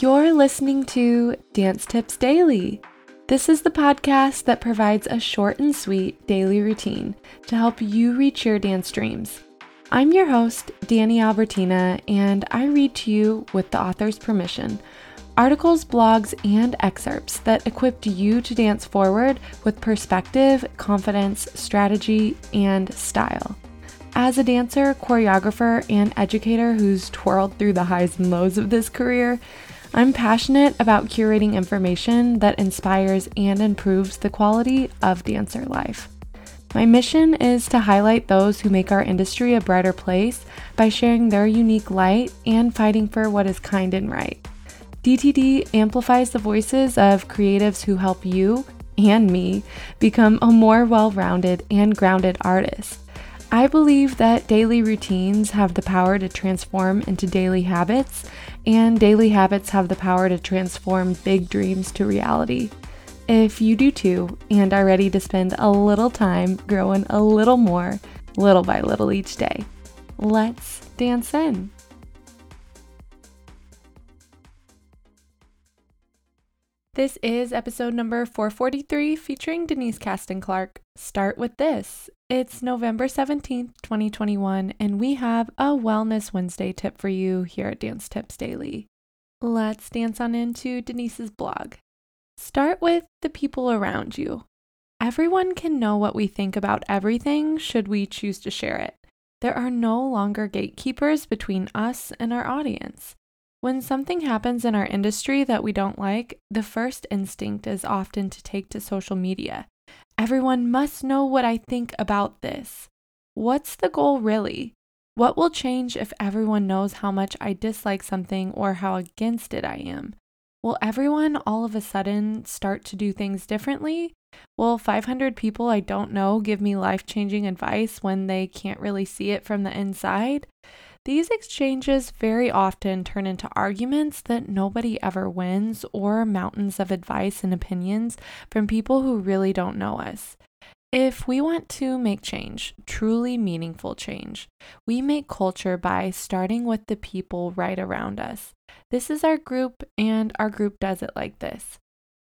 You're listening to Dance Tips Daily. This is the podcast that provides a short and sweet daily routine to help you reach your dance dreams. I'm your host, Danny Albertina, and I read to you, with the author's permission, articles, blogs, and excerpts that equip you to dance forward with perspective, confidence, strategy, and style. As a dancer, choreographer, and educator who's twirled through the highs and lows of this career, I'm passionate about curating information that inspires and improves the quality of dancer life. My mission is to highlight those who make our industry a brighter place by sharing their unique light and fighting for what is kind and right. DTD amplifies the voices of creatives who help you and me become a more well rounded and grounded artist. I believe that daily routines have the power to transform into daily habits, and daily habits have the power to transform big dreams to reality. If you do too, and are ready to spend a little time growing a little more, little by little each day, let's dance in. This is episode number 443 featuring Denise Caston Clark. Start with this. It's November 17th, 2021, and we have a Wellness Wednesday tip for you here at Dance Tips Daily. Let's dance on into Denise's blog. Start with the people around you. Everyone can know what we think about everything should we choose to share it. There are no longer gatekeepers between us and our audience. When something happens in our industry that we don't like, the first instinct is often to take to social media. Everyone must know what I think about this. What's the goal really? What will change if everyone knows how much I dislike something or how against it I am? Will everyone all of a sudden start to do things differently? Will 500 people I don't know give me life changing advice when they can't really see it from the inside? These exchanges very often turn into arguments that nobody ever wins or mountains of advice and opinions from people who really don't know us. If we want to make change, truly meaningful change, we make culture by starting with the people right around us. This is our group, and our group does it like this.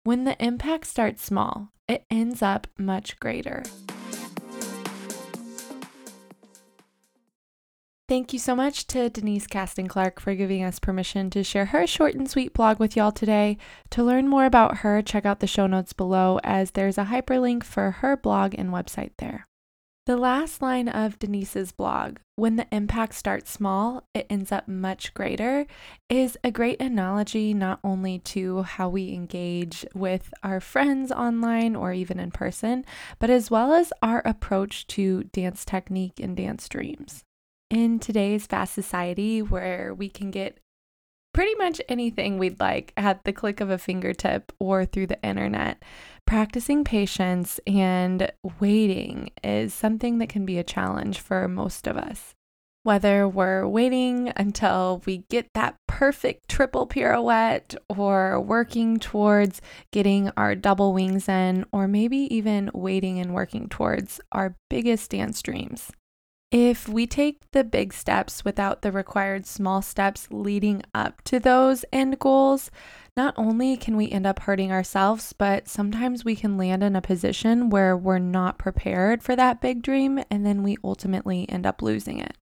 When the impact starts small, it ends up much greater. Thank you so much to Denise Caston Clark for giving us permission to share her short and sweet blog with y'all today. To learn more about her, check out the show notes below as there's a hyperlink for her blog and website there. The last line of Denise's blog, when the impact starts small, it ends up much greater, is a great analogy not only to how we engage with our friends online or even in person, but as well as our approach to dance technique and dance dreams in today's fast society where we can get pretty much anything we'd like at the click of a fingertip or through the internet. Practicing patience and waiting is something that can be a challenge for most of us. Whether we're waiting until we get that perfect triple pirouette, or working towards getting our double wings in, or maybe even waiting and working towards our biggest dance dreams. If we take the big steps without the required small steps leading up to those end goals, not only can we end up hurting ourselves, but sometimes we can land in a position where we're not prepared for that big dream and then we ultimately end up losing it.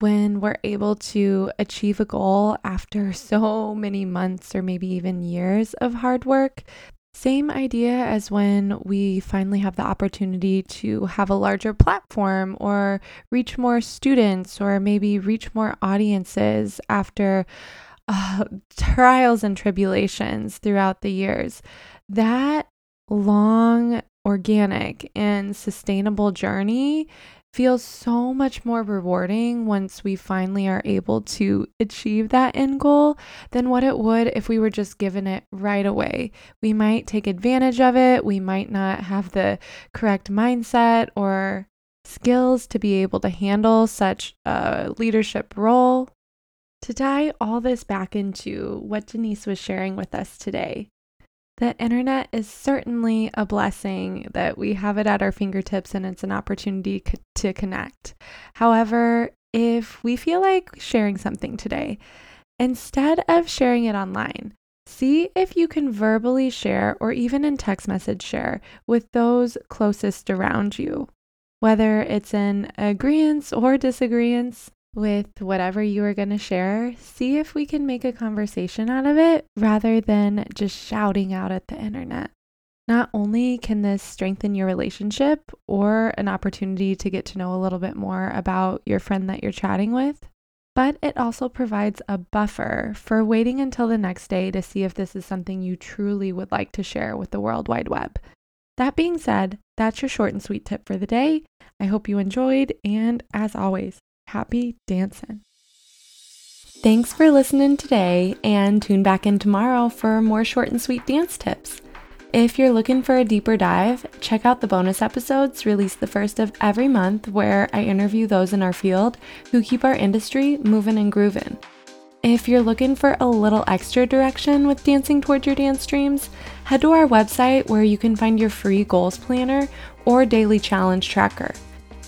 When we're able to achieve a goal after so many months or maybe even years of hard work, same idea as when we finally have the opportunity to have a larger platform or reach more students or maybe reach more audiences after uh, trials and tribulations throughout the years. That long, organic, and sustainable journey feels so much more rewarding once we finally are able to achieve that end goal than what it would if we were just given it right away. We might take advantage of it, we might not have the correct mindset or skills to be able to handle such a leadership role. To tie all this back into what Denise was sharing with us today, the internet is certainly a blessing that we have it at our fingertips and it's an opportunity to connect. However, if we feel like sharing something today Instead of sharing it online, see if you can verbally share or even in text message share with those closest around you. Whether it's in agreement or disagreement with whatever you are going to share, see if we can make a conversation out of it rather than just shouting out at the internet. Not only can this strengthen your relationship or an opportunity to get to know a little bit more about your friend that you're chatting with, but it also provides a buffer for waiting until the next day to see if this is something you truly would like to share with the World Wide Web. That being said, that's your short and sweet tip for the day. I hope you enjoyed, and as always, happy dancing. Thanks for listening today, and tune back in tomorrow for more short and sweet dance tips. If you're looking for a deeper dive, check out the bonus episodes released the first of every month where I interview those in our field who keep our industry moving and grooving. If you're looking for a little extra direction with dancing towards your dance dreams, head to our website where you can find your free goals planner or daily challenge tracker.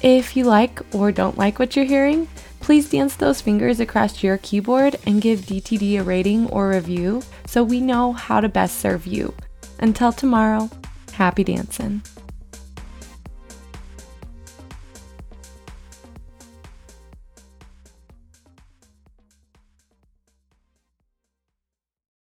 If you like or don't like what you're hearing, please dance those fingers across your keyboard and give DTD a rating or review so we know how to best serve you. Until tomorrow, happy dancing.